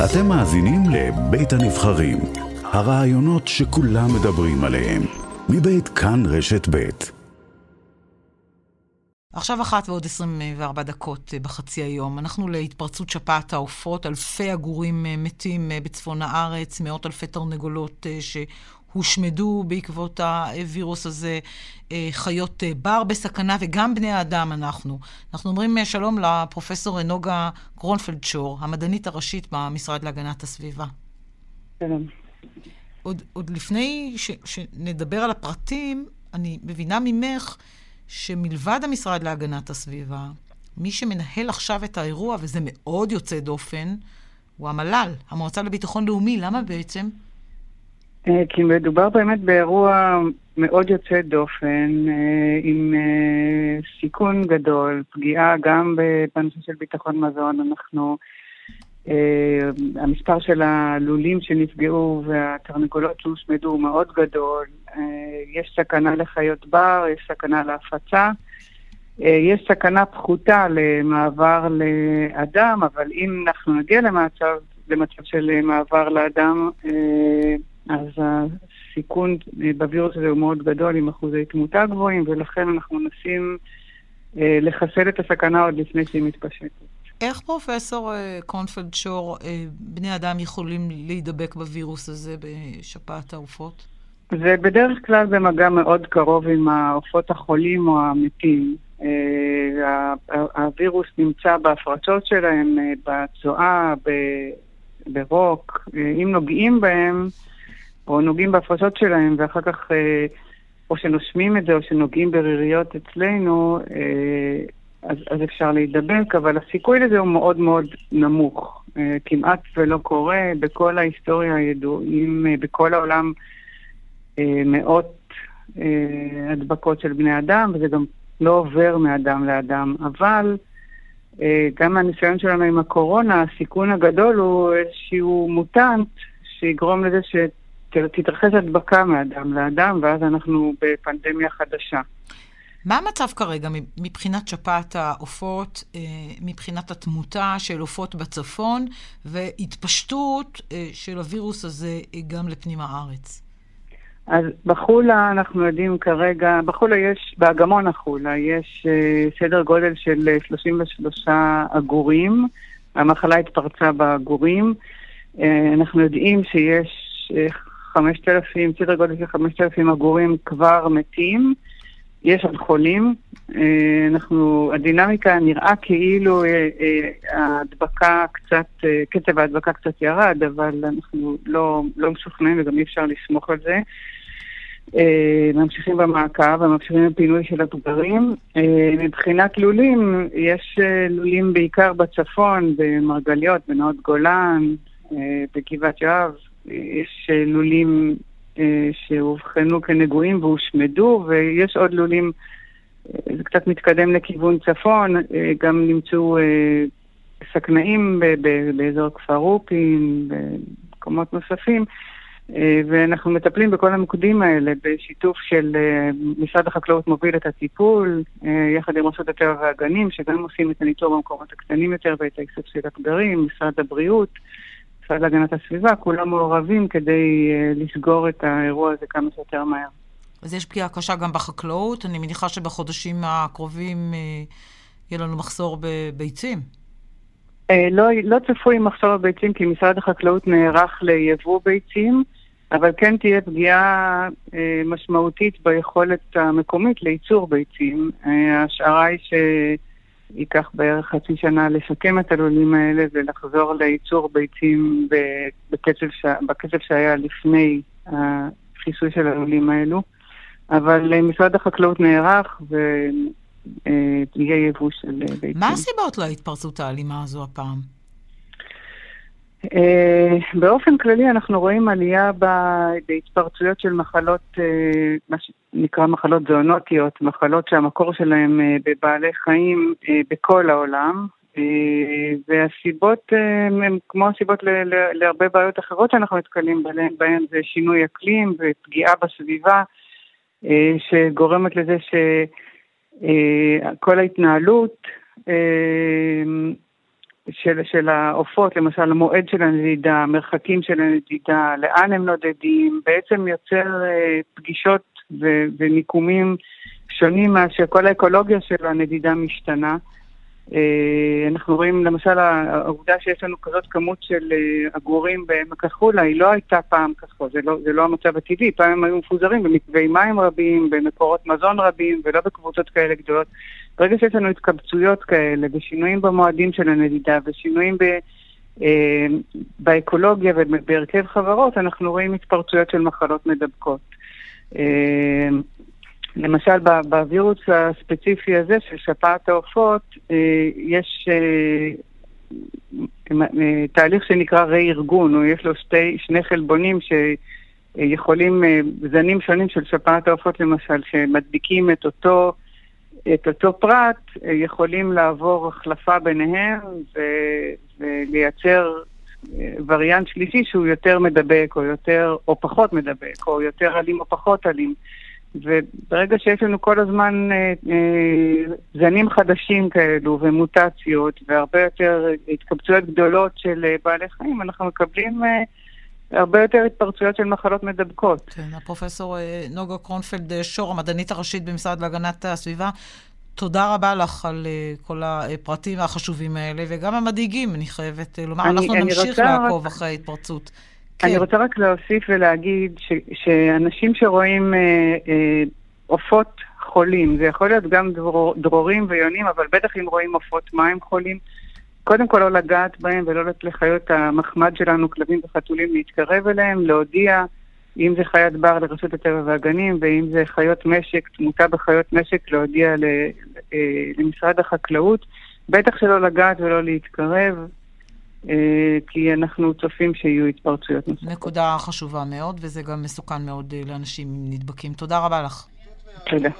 אתם מאזינים לבית הנבחרים, הרעיונות שכולם מדברים עליהם, מבית כאן רשת בית. עכשיו אחת ועוד 24 דקות אה, בחצי היום. אנחנו להתפרצות שפעת העופות, אלפי עגורים אה, מתים אה, בצפון הארץ, מאות אלפי תרנגולות שהושמדו בעקבות הווירוס הזה, חיות בר בסכנה וגם בני האדם אנחנו. אנחנו אומרים שלום לפרופסור נוגה גרונפלד-שור, המדענית הראשית במשרד להגנת הסביבה. שלום. עוד, עוד לפני ש, שנדבר על הפרטים, אני מבינה ממך שמלבד המשרד להגנת הסביבה, מי שמנהל עכשיו את האירוע, וזה מאוד יוצא דופן, הוא המל"ל, המועצה לביטחון לאומי. למה בעצם? אה, כי מדובר באמת באירוע מאוד יוצא דופן, אה, עם אה, סיכון גדול, פגיעה גם בנושא של ביטחון מזון. אנחנו, המספר של הלולים שנפגעו והתרנגולות שהושמדו הוא מאוד גדול. יש סכנה לחיות בר, יש סכנה להפצה. יש סכנה פחותה למעבר לאדם, אבל אם אנחנו נגיע למצב, למצב של מעבר לאדם, אז הסיכון בווירוס הזה הוא מאוד גדול, עם אחוזי תמותה גבוהים, ולכן אנחנו מנסים אה, לחסל את הסכנה עוד לפני שהיא מתפשטת. איך פרופסור אה, קונפלד שור, אה, בני אדם יכולים להידבק בווירוס הזה בשפעת העופות? זה בדרך כלל במגע מאוד קרוב עם העופות החולים או המתים. הווירוס נמצא בהפרצות שלהם, בצואה, ברוק. אם נוגעים בהם, או נוגעים בהפרשות שלהם, ואחר כך אה, או שנושמים את זה או שנוגעים בריריות אצלנו, אה, אז, אז אפשר להידבק, אבל הסיכוי לזה הוא מאוד מאוד נמוך. אה, כמעט ולא קורה. בכל ההיסטוריה הידועים, בכל העולם, מאות הדבקות של בני אדם, וזה גם לא עובר מאדם לאדם. אבל גם מהניסיון שלנו עם הקורונה, הסיכון הגדול הוא איזשהו מוטנט שיגרום לזה. תתרחש הדבקה מאדם לאדם, ואז אנחנו בפנדמיה חדשה. מה המצב כרגע מבחינת שפעת העופות, אה, מבחינת התמותה של עופות בצפון והתפשטות אה, של הווירוס הזה אה, גם לפנים הארץ? אז בחולה אנחנו יודעים כרגע, בחולה יש, באגמון החולה יש סדר גודל של 33 עגורים, המחלה התפרצה בעגורים. אנחנו יודעים שיש 5,000, סדר גודל של 5,000 עגורים כבר מתים. יש עוד חולים. אה, אנחנו, הדינמיקה נראה כאילו אה, אה, ההדבקה קצת, קצב ההדבקה קצת ירד, אבל אנחנו לא, לא משוכנעים וגם אי אפשר לסמוך על זה. ממשיכים במעקב וממשיכים בפינוי של הפגרים. מבחינת לולים, יש לולים בעיקר בצפון, במרגליות, בנאות גולן, בגבעת יואב, יש אה, לולים אה, שאובחנו כנגועים והושמדו, ויש עוד לולים, אה, זה קצת מתקדם לכיוון צפון, גם נמצאו סכנאים באזור כפר רופין, במקומות נוספים. ואנחנו מטפלים בכל המוקדים האלה בשיתוף של משרד החקלאות מוביל את הטיפול, יחד עם רשות הטבע והגנים, שגם עושים את הניטור במקומות הקטנים יותר ואת האיסוף של הפגרים, משרד הבריאות. המשרד להגנת הסביבה, כולם מעורבים כדי uh, לסגור את האירוע הזה כמה שיותר מהר. אז יש פגיעה קשה גם בחקלאות. אני מניחה שבחודשים הקרובים uh, יהיה לנו מחסור בביצים. Uh, לא, לא צפוי מחסור בביצים כי משרד החקלאות נערך ליבוא ביצים, אבל כן תהיה פגיעה משמעותית ביכולת המקומית לייצור ביצים. ההשערה היא ש... ייקח בערך חצי שנה לשקם את הלולים האלה ולחזור לייצור ביצים בקצב, שהיה לפני החיסוי של הלולים האלו. אבל אה, משרד החקלאות נערך ויהיה יבוא של ביצים. מה הסיבות להתפרצות האלימה הזו הפעם? Uh, באופן כללי אנחנו רואים עלייה בהתפרצויות של מחלות, uh, מה שנקרא מחלות זואונוטיות, מחלות שהמקור שלהן uh, בבעלי חיים בכל העולם, והסיבות הן כמו הסיבות להרבה בעיות אחרות שאנחנו נתקלים בהן, זה שינוי אקלים ופגיעה בסביבה, שגורמת לזה שכל ההתנהלות של, של העופות, למשל המועד של הנדידה, המרחקים של הנדידה, לאן הם נודדים, בעצם יוצר אה, פגישות ו, ומיקומים שונים מאשר כל האקולוגיה של הנדידה משתנה. אה, אנחנו רואים למשל העובדה שיש לנו כזאת כמות של אה, עגורים בעמק החולה, היא לא הייתה פעם ככה, זה לא, זה לא המצב הטבעי, פעם הם היו מפוזרים במקווי מים רבים, במקורות מזון רבים ולא בקבוצות כאלה גדולות. ברגע שיש לנו התקבצויות כאלה ושינויים במועדים של הנדידה ושינויים ב... אה, באקולוגיה ובהרכב חברות, אנחנו רואים התפרצויות של מחלות מדבקות. למשל, בווירוס הספציפי הזה של שפעת העופות, אה, יש אה, אה, תהליך שנקרא רה-ארגון, יש לו שתי, שני חלבונים שיכולים, זנים שונים של שפעת העופות למשל, שמדביקים את אותו, את אותו פרט, יכולים לעבור החלפה ביניהם ולייצר וריאנט שלישי שהוא יותר מדבק, או יותר, או פחות מדבק, או יותר אלים או פחות אלים. וברגע שיש לנו כל הזמן אה, אה, זנים חדשים כאלו ומוטציות והרבה יותר התקבצויות גדולות של אה, בעלי חיים, אנחנו מקבלים אה, הרבה יותר התפרצויות של מחלות מדבקות. כן, הפרופסור אה, נוגה קרונפלד אה, שור, המדענית הראשית במשרד להגנת הסביבה, תודה רבה לך על uh, כל הפרטים החשובים האלה, וגם המדאיגים, אני חייבת לומר. אני, אנחנו אני נמשיך לעקוב רק... אחרי ההתפרצות. כן. אני רוצה רק להוסיף ולהגיד ש, שאנשים שרואים אה, אה, עופות אה, חולים, זה יכול להיות גם דרור, דרורים ויונים, אבל בטח אם רואים עופות מים חולים, קודם כל לא לגעת בהם ולא לתת לחיות המחמד שלנו, כלבים וחתולים, להתקרב אליהם, להודיע אם זה חיית בר לרשות הטבע והגנים, ואם זה חיות משק, תמותה בחיות משק, להודיע ל, אה, למשרד החקלאות. בטח שלא לגעת ולא להתקרב, כי אנחנו צופים שיהיו התפרצויות נוספות. נקודה חשובה מאוד, וזה גם מסוכן מאוד אה, לאנשים נדבקים. תודה רבה לך. תודה.